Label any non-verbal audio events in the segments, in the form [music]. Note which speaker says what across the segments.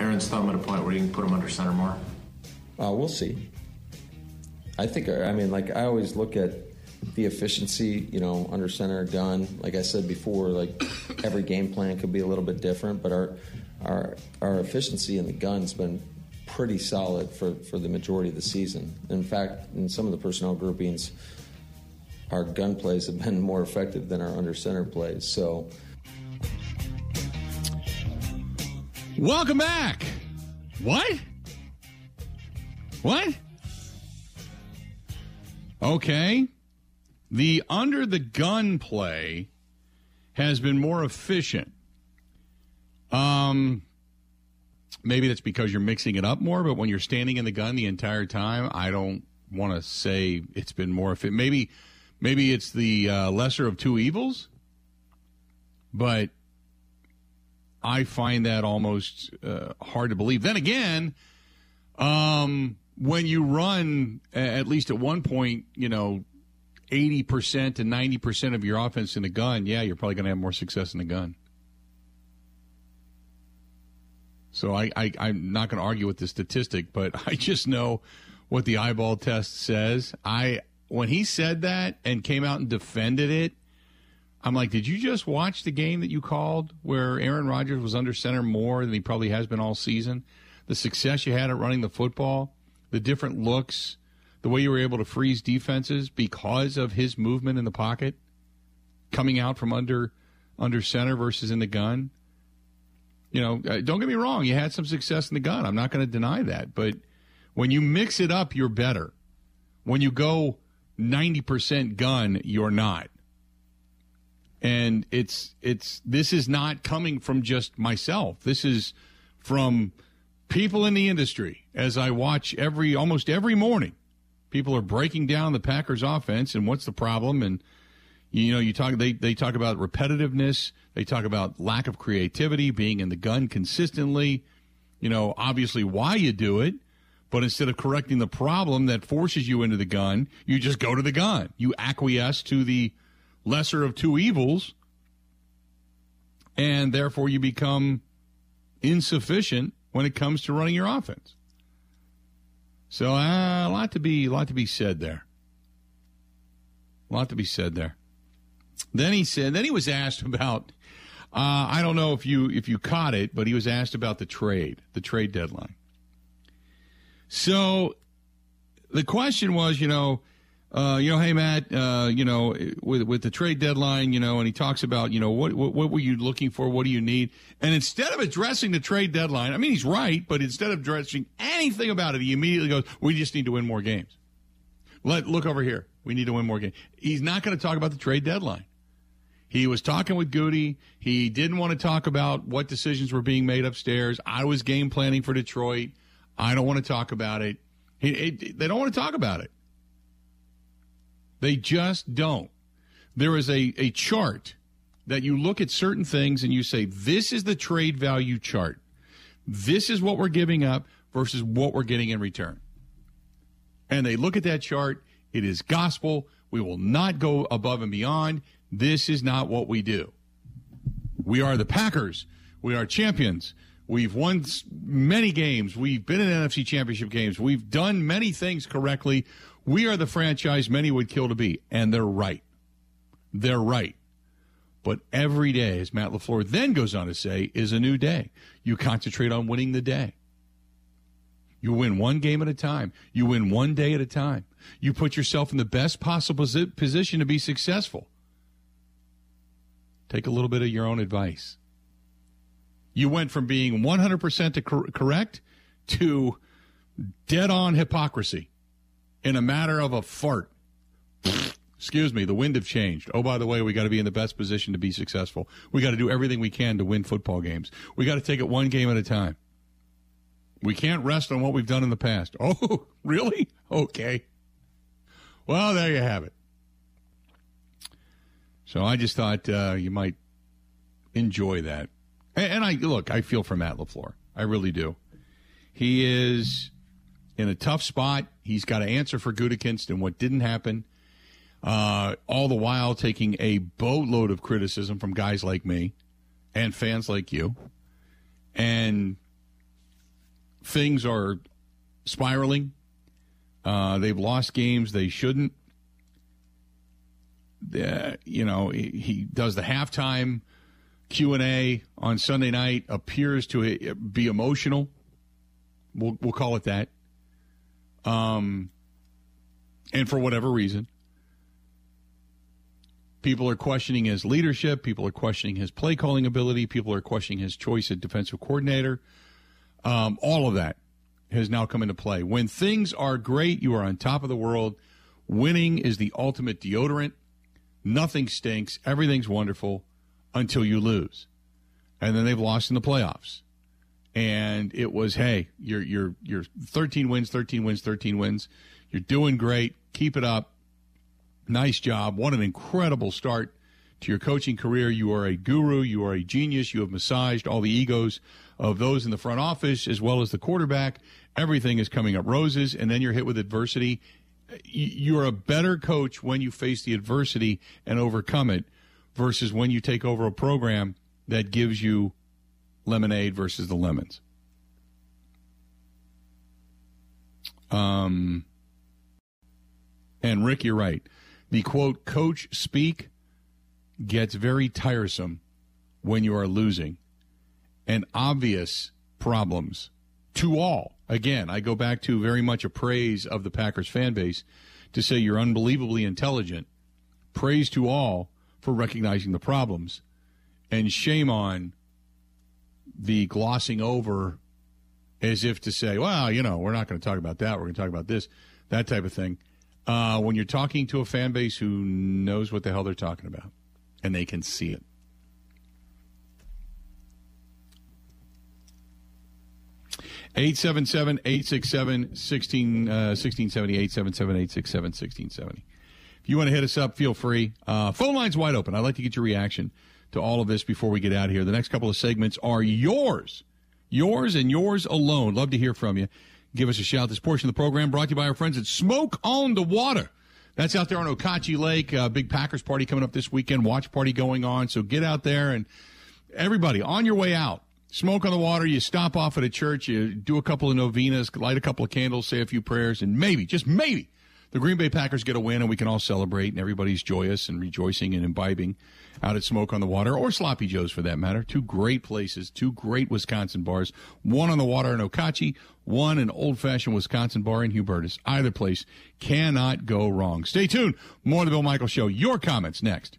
Speaker 1: Aaron's thumb at a point where you can put him under center more?
Speaker 2: Uh, we'll see. I think, I mean, like, I always look at the efficiency, you know, under center gun. Like I said before, like every game plan could be a little bit different, but our our our efficiency in the gun's been pretty solid for, for the majority of the season. In fact, in some of the personnel groupings, our gun plays have been more effective than our under center plays. So
Speaker 3: Welcome back. What? What? Okay. The under the gun play has been more efficient. Um, maybe that's because you're mixing it up more, but when you're standing in the gun the entire time, I don't want to say it's been more efficient. Maybe, maybe it's the uh, lesser of two evils, but I find that almost uh, hard to believe. Then again, um, when you run at least at one point, you know, 80% to 90% of your offense in the gun, yeah, you're probably going to have more success in the gun. So I, I, I'm not going to argue with the statistic, but [laughs] I just know what the eyeball test says. I when he said that and came out and defended it, I'm like, did you just watch the game that you called where Aaron Rodgers was under center more than he probably has been all season? The success you had at running the football, the different looks, the way you were able to freeze defenses because of his movement in the pocket, coming out from under under center versus in the gun. You know, uh, don't get me wrong, you had some success in the gun. I'm not going to deny that, but when you mix it up, you're better. When you go 90% gun, you're not and it's it's this is not coming from just myself. This is from people in the industry. As I watch every almost every morning, people are breaking down the Packers offense and what's the problem and you know you talk they they talk about repetitiveness, they talk about lack of creativity, being in the gun consistently, you know, obviously why you do it. But instead of correcting the problem that forces you into the gun, you just go to the gun. You acquiesce to the lesser of two evils, and therefore you become insufficient when it comes to running your offense. So uh, a lot to be a lot to be said there. A lot to be said there. Then he said. Then he was asked about. Uh, I don't know if you if you caught it, but he was asked about the trade, the trade deadline. So the question was, you know, uh, you know, hey Matt, uh, you know, with with the trade deadline, you know, and he talks about, you know, what, what what were you looking for? What do you need? And instead of addressing the trade deadline, I mean, he's right, but instead of addressing anything about it, he immediately goes, "We just need to win more games." Let look over here. We need to win more games. He's not going to talk about the trade deadline. He was talking with Goody. He didn't want to talk about what decisions were being made upstairs. I was game planning for Detroit. I don't want to talk about it. He, it they don't want to talk about it. They just don't. There is a, a chart that you look at certain things and you say, this is the trade value chart. This is what we're giving up versus what we're getting in return. And they look at that chart. It is gospel. We will not go above and beyond. This is not what we do. We are the Packers. We are champions. We've won many games. We've been in NFC championship games. We've done many things correctly. We are the franchise many would kill to be. And they're right. They're right. But every day, as Matt LaFleur then goes on to say, is a new day. You concentrate on winning the day. You win one game at a time. You win one day at a time. You put yourself in the best possible position to be successful. Take a little bit of your own advice. You went from being 100% to cor- correct to dead on hypocrisy in a matter of a fart. Excuse me, the wind have changed. Oh, by the way, we got to be in the best position to be successful. We got to do everything we can to win football games. We got to take it one game at a time. We can't rest on what we've done in the past. [laughs] Oh, really? Okay. Well, there you have it. So I just thought uh, you might enjoy that. And, and I look, I feel for Matt LaFleur. I really do. He is in a tough spot. He's got to answer for Gutekunst and what didn't happen. Uh, all the while taking a boatload of criticism from guys like me and fans like you. And things are spiraling. Uh, they've lost games they shouldn't. Uh, you know, he, he does the halftime Q and A on Sunday night. Appears to be emotional. We'll, we'll call it that. Um, and for whatever reason, people are questioning his leadership. People are questioning his play calling ability. People are questioning his choice at defensive coordinator. Um, all of that has now come into play. When things are great, you are on top of the world. Winning is the ultimate deodorant. Nothing stinks. Everything's wonderful until you lose. And then they've lost in the playoffs. And it was, hey, you're you're you're 13 wins, 13 wins, 13 wins. You're doing great. Keep it up. Nice job. What an incredible start to your coaching career. You are a guru. You are a genius. You have massaged all the egos of those in the front office as well as the quarterback. Everything is coming up roses, and then you're hit with adversity. You're a better coach when you face the adversity and overcome it versus when you take over a program that gives you lemonade versus the lemons. Um, and Rick, you're right. The quote, coach speak gets very tiresome when you are losing and obvious problems to all. Again, I go back to very much a praise of the Packers fan base to say you're unbelievably intelligent. Praise to all for recognizing the problems. And shame on the glossing over as if to say, well, you know, we're not going to talk about that. We're going to talk about this, that type of thing. Uh, when you're talking to a fan base who knows what the hell they're talking about and they can see it. Eight seven seven eight six seven sixteen uh, sixteen seventy eight seven seven eight six seven sixteen seventy. If you want to hit us up, feel free. Uh, phone lines wide open. I'd like to get your reaction to all of this before we get out of here. The next couple of segments are yours, yours and yours alone. Love to hear from you. Give us a shout. This portion of the program brought to you by our friends at Smoke on the Water. That's out there on Okauchee Lake. Uh, big Packers party coming up this weekend. Watch party going on. So get out there and everybody on your way out. Smoke on the water. You stop off at a church. You do a couple of novenas, light a couple of candles, say a few prayers, and maybe, just maybe, the Green Bay Packers get a win and we can all celebrate and everybody's joyous and rejoicing and imbibing out at Smoke on the Water or Sloppy Joe's for that matter. Two great places, two great Wisconsin bars. One on the water in Okauchee, one an old fashioned Wisconsin bar in Hubertus. Either place cannot go wrong. Stay tuned. More of the Bill Michaels Show. Your comments next.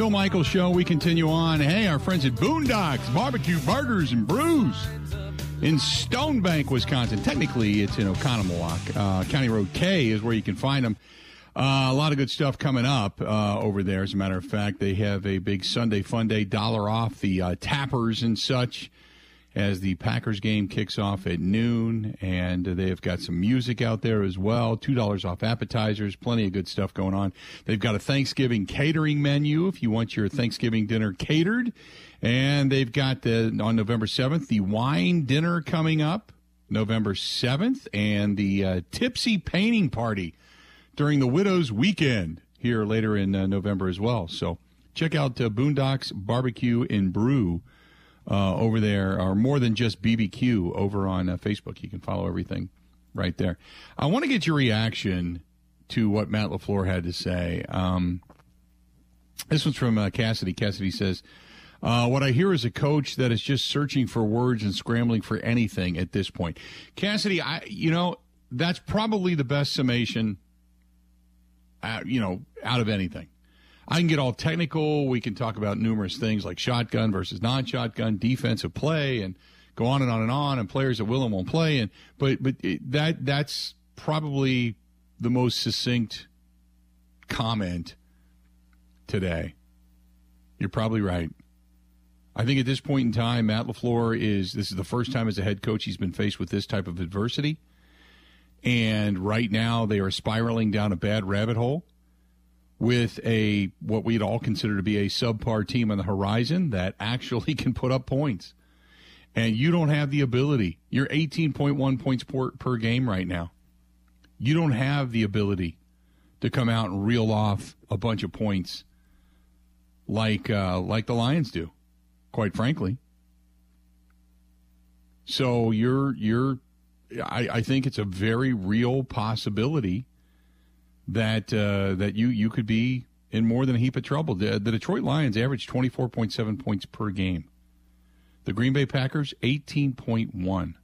Speaker 3: Bill Michaels Show. We continue on. Hey, our friends at Boondocks Barbecue Burgers and Brews in Stonebank, Wisconsin. Technically, it's in Oconomowoc. Uh, County Road K is where you can find them. Uh, a lot of good stuff coming up uh, over there. As a matter of fact, they have a big Sunday Fun Day, dollar off the uh, tappers and such as the Packers game kicks off at noon. And they've got some music out there as well. $2 off appetizers. Plenty of good stuff going on. They've got a Thanksgiving catering menu if you want your Thanksgiving dinner catered. And they've got the, on November 7th, the wine dinner coming up. November 7th, and the uh, Tipsy Painting Party during the Widows Weekend here later in uh, November as well. So check out uh, Boondocks Barbecue and Brew uh, over there, or more than just BBQ over on uh, Facebook. You can follow everything right there. I want to get your reaction to what Matt LaFleur had to say. Um, this one's from uh, Cassidy. Cassidy says, uh, what I hear is a coach that is just searching for words and scrambling for anything at this point. Cassidy, I, you know, that's probably the best summation, uh, you know, out of anything. I can get all technical. We can talk about numerous things like shotgun versus non-shotgun, defensive play, and go on and on and on, and players that will and won't play. And but but it, that that's probably the most succinct comment today. You're probably right. I think at this point in time, Matt LaFleur is this is the first time as a head coach he's been faced with this type of adversity. And right now they are spiraling down a bad rabbit hole with a what we'd all consider to be a subpar team on the horizon that [laughs] actually can put up points. And you don't have the ability. You're 18.1 points per, per game right now. You don't have the ability to come out and reel off a bunch of points like uh, like the Lions do, quite frankly. So you're you're I, I think it's a very real possibility that uh, that you you could be in more than a heap of trouble. The, the Detroit Lions average twenty four point seven points per game. The Green Bay Packers eighteen point one.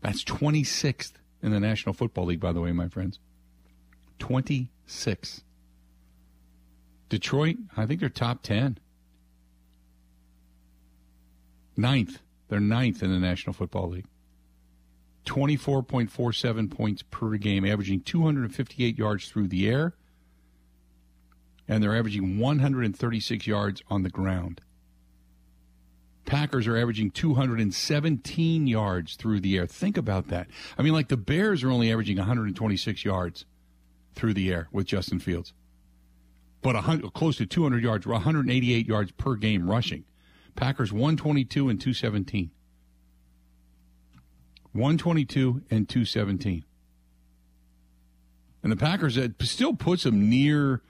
Speaker 3: That's twenty sixth in the National Football League, by the way, my friends. Twenty six. Detroit, I think they're top ten. Ninth. They're ninth in the National Football League. 24.47 points per game, averaging 258 yards through the air, and they're averaging 136 yards on the ground. Packers are averaging 217 yards through the air. Think about that. I mean, like the Bears are only averaging 126 yards through the air with Justin Fields, but close to 200 yards, 188 yards per game rushing. Packers 122 and 217. 122 and 217. And the Packers, still puts them near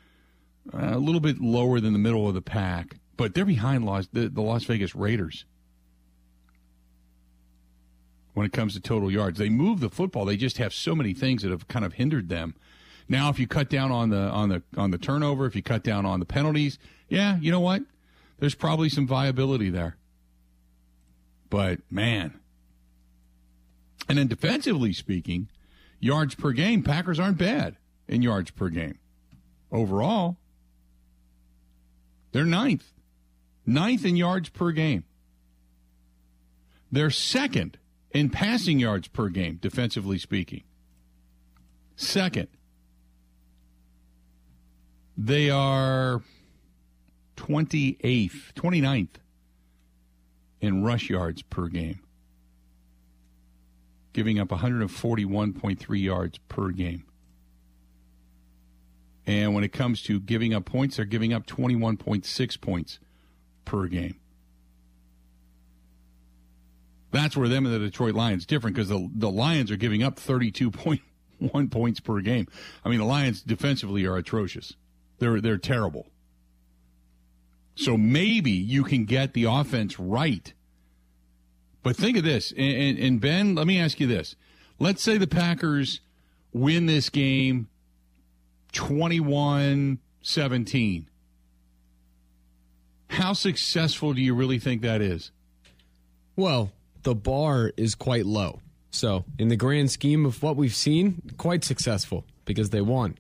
Speaker 3: uh, a little bit lower than the middle of the pack, but they're behind Las, the, the Las Vegas Raiders when it comes to total yards. They move the football. They just have so many things that have kind of hindered them. Now, if you cut down on the on the on the turnover, if you cut down on the penalties, yeah, you know what? There's probably some viability there. But man, and then defensively speaking, yards per game, Packers aren't bad in yards per game. Overall, they're ninth. Ninth in yards per game. They're second in passing yards per game, defensively speaking. Second. They are 28th, 29th in rush yards per game giving up 141.3 yards per game. And when it comes to giving up points, they're giving up 21.6 points per game. That's where them and the Detroit Lions different because the the Lions are giving up 32.1 [laughs] points per game. I mean, the Lions defensively are atrocious. They're they're terrible. So maybe you can get the offense right but think of this, and, and, Ben, let me ask you this. Let's say the Packers win this game 21 17. How successful do you really think that is?
Speaker 4: Well, the bar is quite low. So, in the grand scheme of what we've seen, quite successful because they won.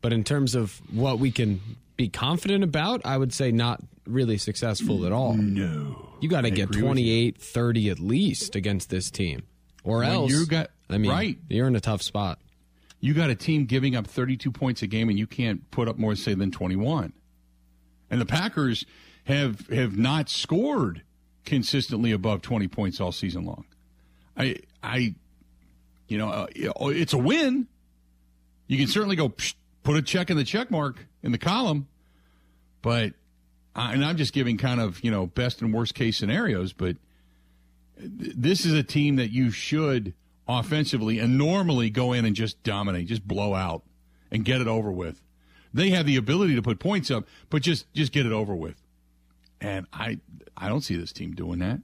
Speaker 4: But in terms of what we can be confident about, I would say not really successful at all.
Speaker 3: No.
Speaker 4: You got to get 28, 30 at least against this team. Or
Speaker 3: when
Speaker 4: else,
Speaker 3: you got,
Speaker 4: I mean,
Speaker 3: right.
Speaker 4: you're in a tough spot.
Speaker 3: You got a team giving up 32 points a game, and you can't put up more, say, than 21. And the Packers have have not scored consistently above 20 points all season long. I, I, you know, uh, it's a win. You can certainly go put a check in the check mark in the column, but and I'm just giving kind of you know best and worst case scenarios, but this is a team that you should offensively and normally go in and just dominate, just blow out and get it over with. They have the ability to put points up, but just just get it over with. And I I don't see this team doing that.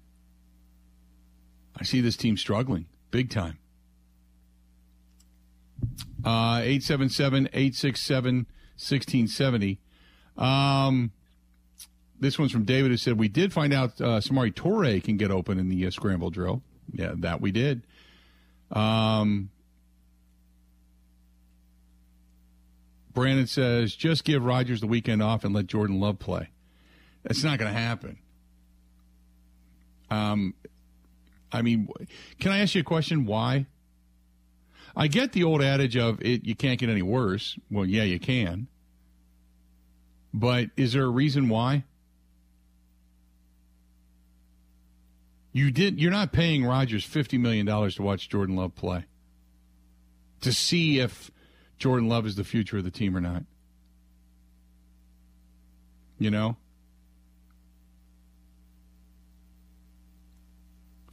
Speaker 3: I see this team struggling big time. Uh 877 867 1670. Um this one's from David who said, We did find out uh, Samori Toure can get open in the uh, scramble drill. Yeah, that we did. Um, Brandon says, Just give Rodgers the weekend off and let Jordan Love play. That's not going to happen. Um, I mean, can I ask you a question? Why? I get the old adage of it, you can't get any worse. Well, yeah, you can. But is there a reason why? You did. You're not paying Rodgers fifty million dollars to watch Jordan Love play. To see if Jordan Love is the future of the team or not. You know.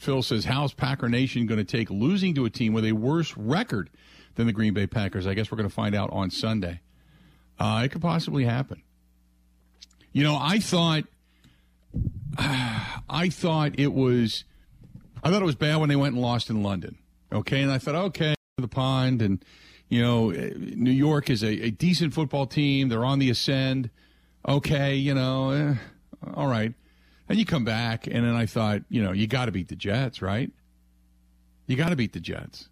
Speaker 3: Phil says, "How's Packer Nation going to take losing to a team with a worse record than the Green Bay Packers?" I guess we're going to find out on Sunday. Uh, it could possibly happen. You know, I thought [sighs] I thought it was I thought it was bad when they went and lost in London. Okay, and I thought, okay, the pond, and you know, New York is a, a decent football team. They're on the ascend. Okay, you know, eh, all right. And you come back, and then I thought, you know, you got to beat the Jets, right? You got to beat the Jets.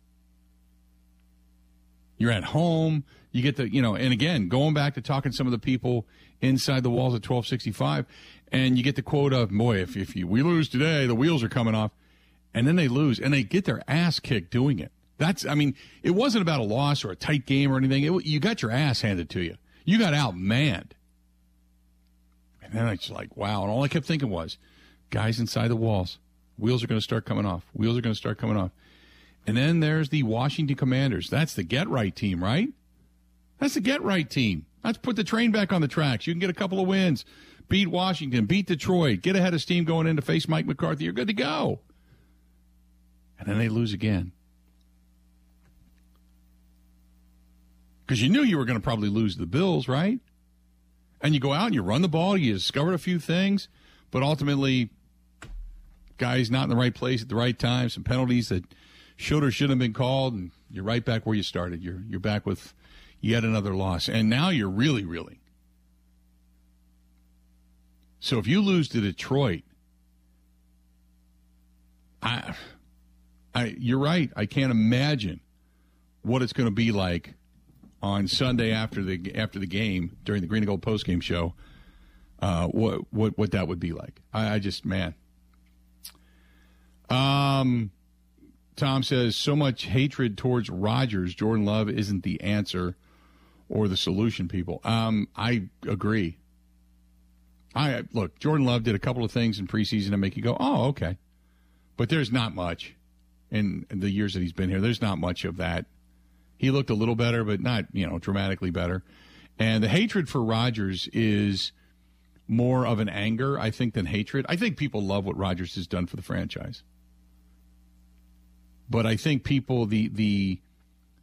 Speaker 3: You're at home. You get the, you know, and again, going back to talking to some of the people inside the walls at 1265, and you get the quote of, boy, if, if you, we lose today, the wheels are coming off. And then they lose, and they get their ass kicked doing it. That's, I mean, it wasn't about a loss or a tight game or anything. It, you got your ass handed to you. You got outmanned. And then I was like, wow. And all I kept thinking was, guys inside the walls, wheels are going to start coming off. Wheels are going to start coming off. And then there's the Washington Commanders. That's the get right team, right? That's the get right team. Let's put the train back on the tracks. You can get a couple of wins, beat Washington, beat Detroit, get ahead of steam going in to face Mike McCarthy. You're good to go. And then they lose again. Because you knew you were going to probably lose the Bills, right? And you go out and you run the ball, you discovered a few things, but ultimately, guys not in the right place at the right time, some penalties that should or shouldn't have been called, and you're right back where you started. You're you're back with yet another loss, and now you're really reeling. So if you lose to Detroit, I, I, you're right. I can't imagine what it's going to be like on Sunday after the after the game during the Green and Gold post game show. Uh, what what what that would be like? I, I just man. Um, Tom says so much hatred towards Rodgers. Jordan Love isn't the answer or the solution. People, um, I agree. I look. Jordan Love did a couple of things in preseason to make you go, "Oh, okay," but there's not much in the years that he's been here. There's not much of that. He looked a little better, but not you know dramatically better. And the hatred for Rodgers is more of an anger, I think, than hatred. I think people love what Rodgers has done for the franchise but I think people the the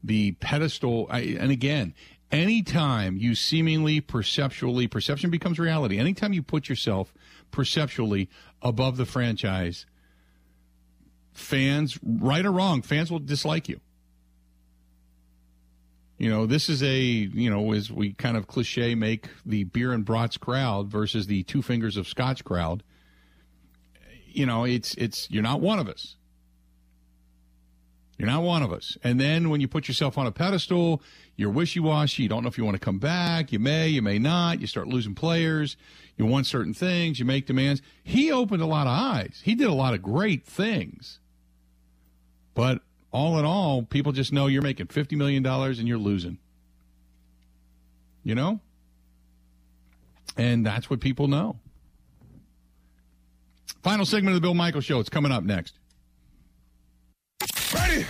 Speaker 3: the pedestal I, and again anytime you seemingly perceptually perception becomes reality anytime you put yourself perceptually above the franchise fans right or wrong fans will dislike you you know this is a you know as we kind of cliche make the beer and brats crowd versus the two fingers of scotch crowd you know it's it's you're not one of us you're not one of us. And then when you put yourself on a pedestal, you're wishy washy. You don't know if you want to come back. You may, you may not. You start losing players. You want certain things. You make demands. He opened a lot of eyes. He did a lot of great things. But all in all, people just know you're making $50 million and you're losing. You know? And that's what people know. Final segment of the Bill Michaels Show. It's coming up next.
Speaker 5: Ready?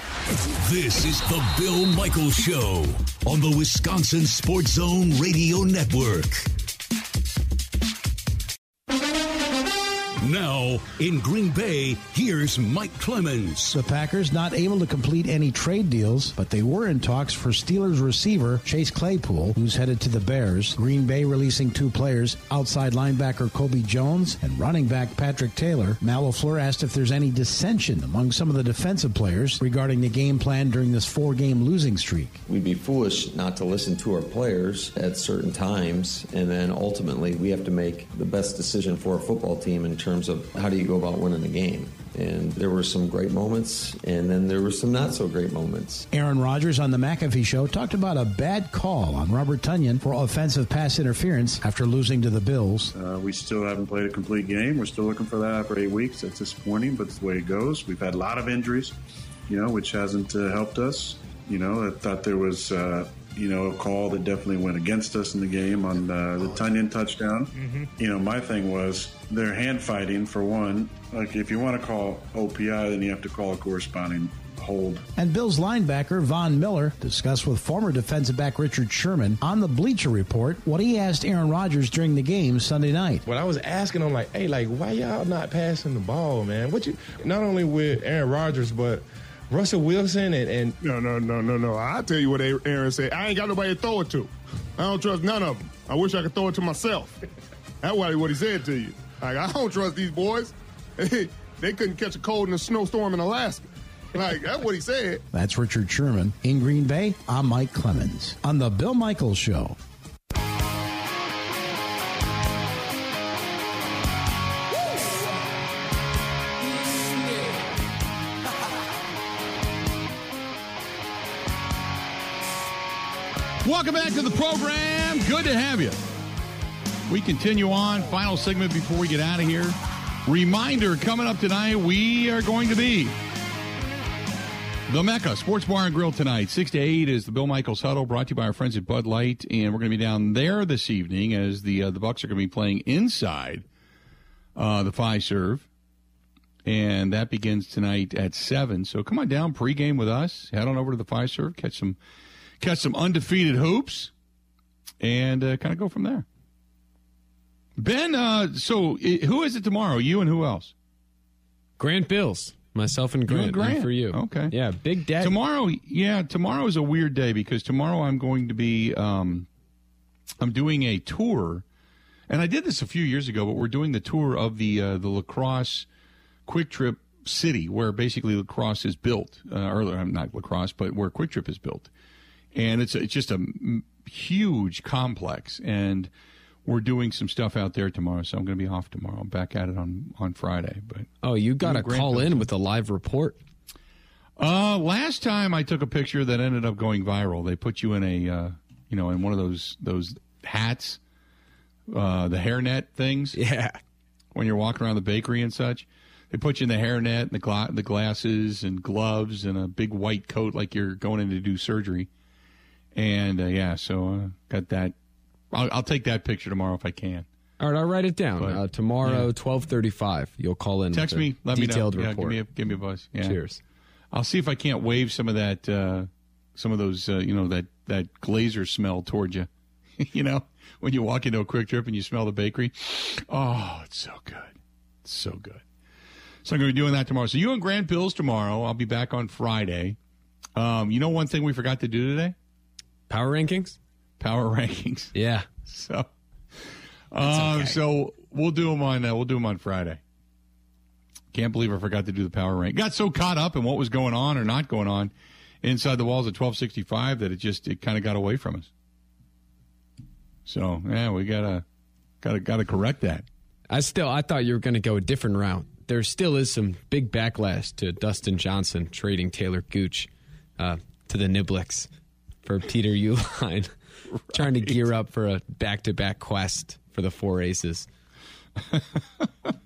Speaker 5: This is the Bill Michaels Show on the Wisconsin Sports Zone Radio Network. Now, in Green Bay, here's Mike Clemens.
Speaker 6: The Packers not able to complete any trade deals, but they were in talks for Steelers receiver Chase Claypool, who's headed to the Bears. Green Bay releasing two players, outside linebacker Kobe Jones and running back Patrick Taylor. Matt LaFleur asked if there's any dissension among some of the defensive players regarding the game plan during this four-game losing streak.
Speaker 2: We'd be foolish not to listen to our players at certain times, and then ultimately we have to make the best decision for our football team in terms of how do you go about winning the game. And there were some great moments, and then there were some not so great moments.
Speaker 6: Aaron Rodgers on the McAfee show talked about a bad call on Robert Tonyan for offensive pass interference after losing to the Bills.
Speaker 7: Uh, we still haven't played a complete game. We're still looking for that after eight weeks. That's disappointing, but it's the way it goes. We've had a lot of injuries, you know, which hasn't uh, helped us. You know, I thought there was uh, you know, a call that definitely went against us in the game on uh, the Tonyan touchdown. You know, my thing was they're hand fighting for one. Like, if you want to call OPI, then you have to call a corresponding hold.
Speaker 6: And Bills linebacker Von Miller discussed with former defensive back Richard Sherman on the Bleacher Report what he asked Aaron Rodgers during the game Sunday night.
Speaker 8: What I was asking him, like, hey, like, why y'all not passing the ball, man? What you, not only with Aaron Rodgers, but Russell Wilson and, and
Speaker 9: No, no, no, no, no. I'll tell you what Aaron said. I ain't got nobody to throw it to. I don't trust none of them. I wish I could throw it to myself. That's what what he said to you. Like, I don't trust these boys. [laughs] they couldn't catch a cold in a snowstorm in Alaska. Like, that's what he said.
Speaker 6: That's Richard Sherman. In Green Bay, I'm Mike Clemens on The Bill Michaels Show.
Speaker 3: Welcome back to the program. Good to have you. We continue on. Final segment before we get out of here. Reminder coming up tonight, we are going to be the Mecca Sports Bar and Grill tonight. 6 to 8 is the Bill Michaels Huddle brought to you by our friends at Bud Light. And we're going to be down there this evening as the uh, the Bucks are going to be playing inside uh, the Fiserv. And that begins tonight at 7. So come on down pregame with us. Head on over to the five Fiserv, catch some catch some undefeated hoops, and uh, kind of go from there. Ben, uh, so i who is it tomorrow? You and who else?
Speaker 4: Grant Bills. Myself and Grant.
Speaker 3: and Grant.
Speaker 4: For you.
Speaker 3: Okay.
Speaker 4: Yeah, big day.
Speaker 3: Tomorrow, yeah, tomorrow is a weird day because tomorrow I'm going to be, um, I'm doing a tour, and I did this a few years ago, but we're doing the tour of the uh, the lacrosse Kwik Trip City, where basically La Crosse is built. Uh, or not La Crosse, but where Kwik Trip is built, and it's it's just a huge complex, and we're doing some stuff out there tomorrow. So I'm going to be off tomorrow. I'm back at it on on Friday, but.
Speaker 4: oh, you got to call in with a live report.
Speaker 3: Uh, last time I took a picture that ended up going viral. They put you in a, uh, you know, in one of those those hats, uh, the hairnet things [laughs]
Speaker 4: Yeah.
Speaker 3: when you're walking around the bakery and such. They put you in the hairnet and the gla- the glasses and gloves and a big white coat like you're going in to do surgery. And uh, yeah, so uh, got that. I'll, I'll take that picture tomorrow if I can.
Speaker 4: All right, I'll write it down.
Speaker 3: But,
Speaker 4: uh, tomorrow,
Speaker 3: yeah.
Speaker 4: twelve thirty-five. You'll call in.
Speaker 3: Text me, let me know.
Speaker 4: detailed
Speaker 3: Yeah,
Speaker 4: report.
Speaker 3: give me a, give me a buzz. Yeah.
Speaker 4: Cheers.
Speaker 3: I'll see if I can't wave some of that, uh, some of those, uh, you know, that that glazer smell towards you. [laughs] you know, when you walk into a Kwik Trip and you smell the bakery. Oh, it's so good, it's so good. So I'm going to be doing that tomorrow. So you and Grant Bills tomorrow. I'll be back on Friday. Um, you know, one thing we forgot to do today:
Speaker 4: Power rankings.
Speaker 3: power [laughs] rankings.
Speaker 4: Yeah.
Speaker 3: So, um, so we'll do them on uh, we'll do them on Friday. Can't believe I forgot to do the power rank. Got so caught up in what was going on or not going on inside the walls of 1265 that it just it kind of got away from us. So yeah, we gotta gotta gotta correct that.
Speaker 4: I still, I thought you were going to go a different route. There still is some big backlash to Dustin Johnson trading Taylor Gooch uh, to the Niblicks for Peter Uihlein, [laughs] trying to gear up for a back-to-back quest for the four aces. a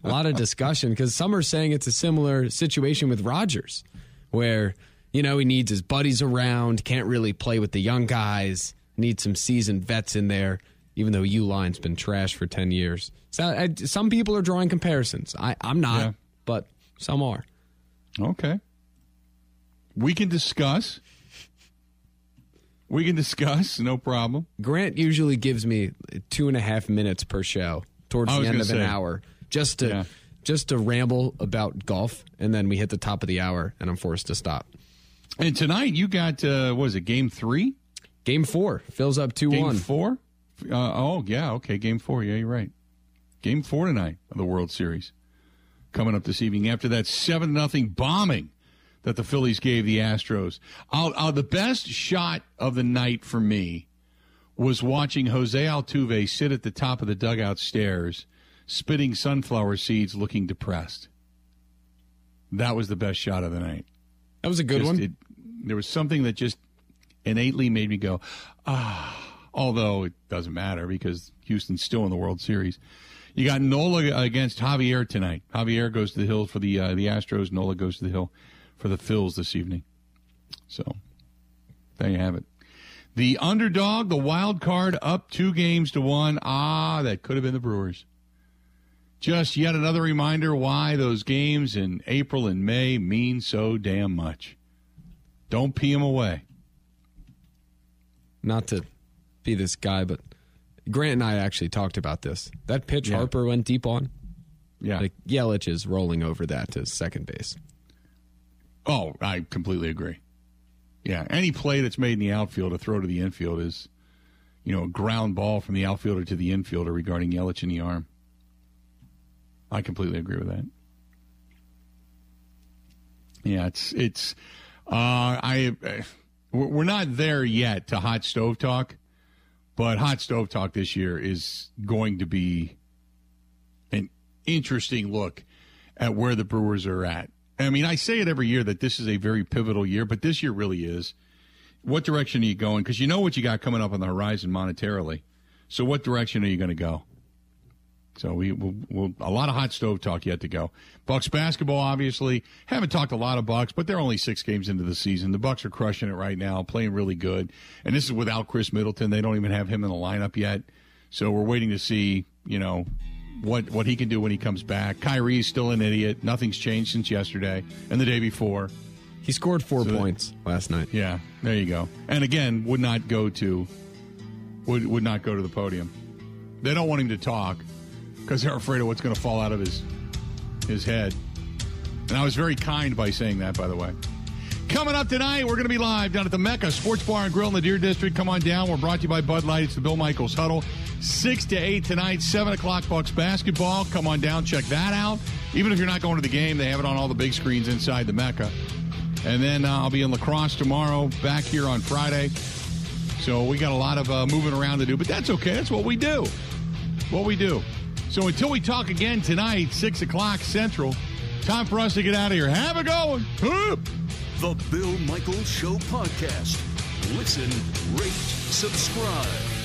Speaker 4: lot of discussion because some are saying it's a similar situation with Rodgers, where you know he needs his buddies around, can't really play with the young guys, needs some seasoned vets in there. Even though Uihlein's been trash for ten years, so I, some people are drawing comparisons. I, I'm not,
Speaker 3: Yeah.
Speaker 4: but some are.
Speaker 3: Okay. We can discuss. We can discuss, no problem.
Speaker 4: Grant usually gives me two and a half minutes per show towards the end of
Speaker 3: say.
Speaker 4: an hour, just to
Speaker 3: Yeah.
Speaker 4: just to ramble about golf, and then we hit the top of the hour, and I'm forced to stop.
Speaker 3: And tonight you got uh, what is it? Game three,
Speaker 4: Game four Phils up two
Speaker 3: game
Speaker 4: one.
Speaker 3: four. Uh, oh yeah, okay, game four. Yeah, you're right. Game four tonight of the World Series coming up this evening after that seven nothing bombing that the Phillies gave the Astros. Uh, uh, the best shot of the night for me was watching Jose Altuve sit at the top of the dugout stairs, spitting sunflower seeds, looking depressed. That was the best shot of the night.
Speaker 4: That was a good
Speaker 3: Just-
Speaker 4: one.
Speaker 3: it- there was something that just innately made me go, ah. Although it doesn't matter because Houston's still in the World Series. You got Nola against Javier tonight. Javier goes to the hill for the uh, the Astros. Nola goes to the hill for the Phils this evening. So there you have it. The underdog, the wild card, up two games to one. Ah, that could have been the Brewers. Just yet another reminder why those games in April and May mean so damn much. Don't pee them away.
Speaker 4: Not to be this guy, but Grant and I actually talked about this. That pitch
Speaker 3: Yeah.
Speaker 4: Harper went deep on.
Speaker 3: Yeah.
Speaker 4: Like Yelich is rolling over that to second base.
Speaker 3: Oh, I completely agree. Yeah, any play that's made in the outfield a throw to the infield is, you know, a ground ball from the outfielder to the infielder regarding Yelich in the arm. I completely agree with that. Yeah, it's it's. Uh, I uh, we're we're not there yet to hot stove talk, but hot stove talk this year is going to be an interesting look at where the Brewers are at. I mean, I say it every year that this is a very pivotal year, but this year really is. What direction are you going? Because you know what you got coming up on the horizon monetarily. So, what direction are you going to go? So we will we'll, a lot of hot stove talk yet to go. Bucks basketball, obviously, haven't talked a lot of Bucks, but they're only six games into the season. The Bucks are crushing it right now, playing really good, and this is without Khris Middleton. They don't even have him in the lineup yet, so we're waiting to see, you know, what what he can do when he comes back. Kyrie's still an idiot. Nothing's changed since yesterday and the day before.
Speaker 4: He scored four
Speaker 3: So that-
Speaker 4: points last night.
Speaker 3: Yeah, there you go. And again, would not go to would would not go to the podium. They don't want him to talk because they're afraid of what's going to fall out of his his head. And I was very kind by saying that, by the way. Coming up tonight, we're going to be live down at the Mecca Sports Bar and Grill in the Deer District. Come on down. We're brought to you by Bud Light. It's the Bill Michaels Huddle. 6 to 8 tonight, 7 o'clock Bucks basketball. Come on down, check that out. Even if you're not going to the game, they have it on all the big screens inside the Mecca. And then uh, I'll be in La Crosse tomorrow, back here on Friday. So we got a lot of uh, moving around to do, but that's okay. That's what we do. What we do. So until we talk again tonight, 6 o'clock Central, time for us to get out of here. Have a one.
Speaker 5: The Bill Michaels Show podcast. Listen, rate, subscribe.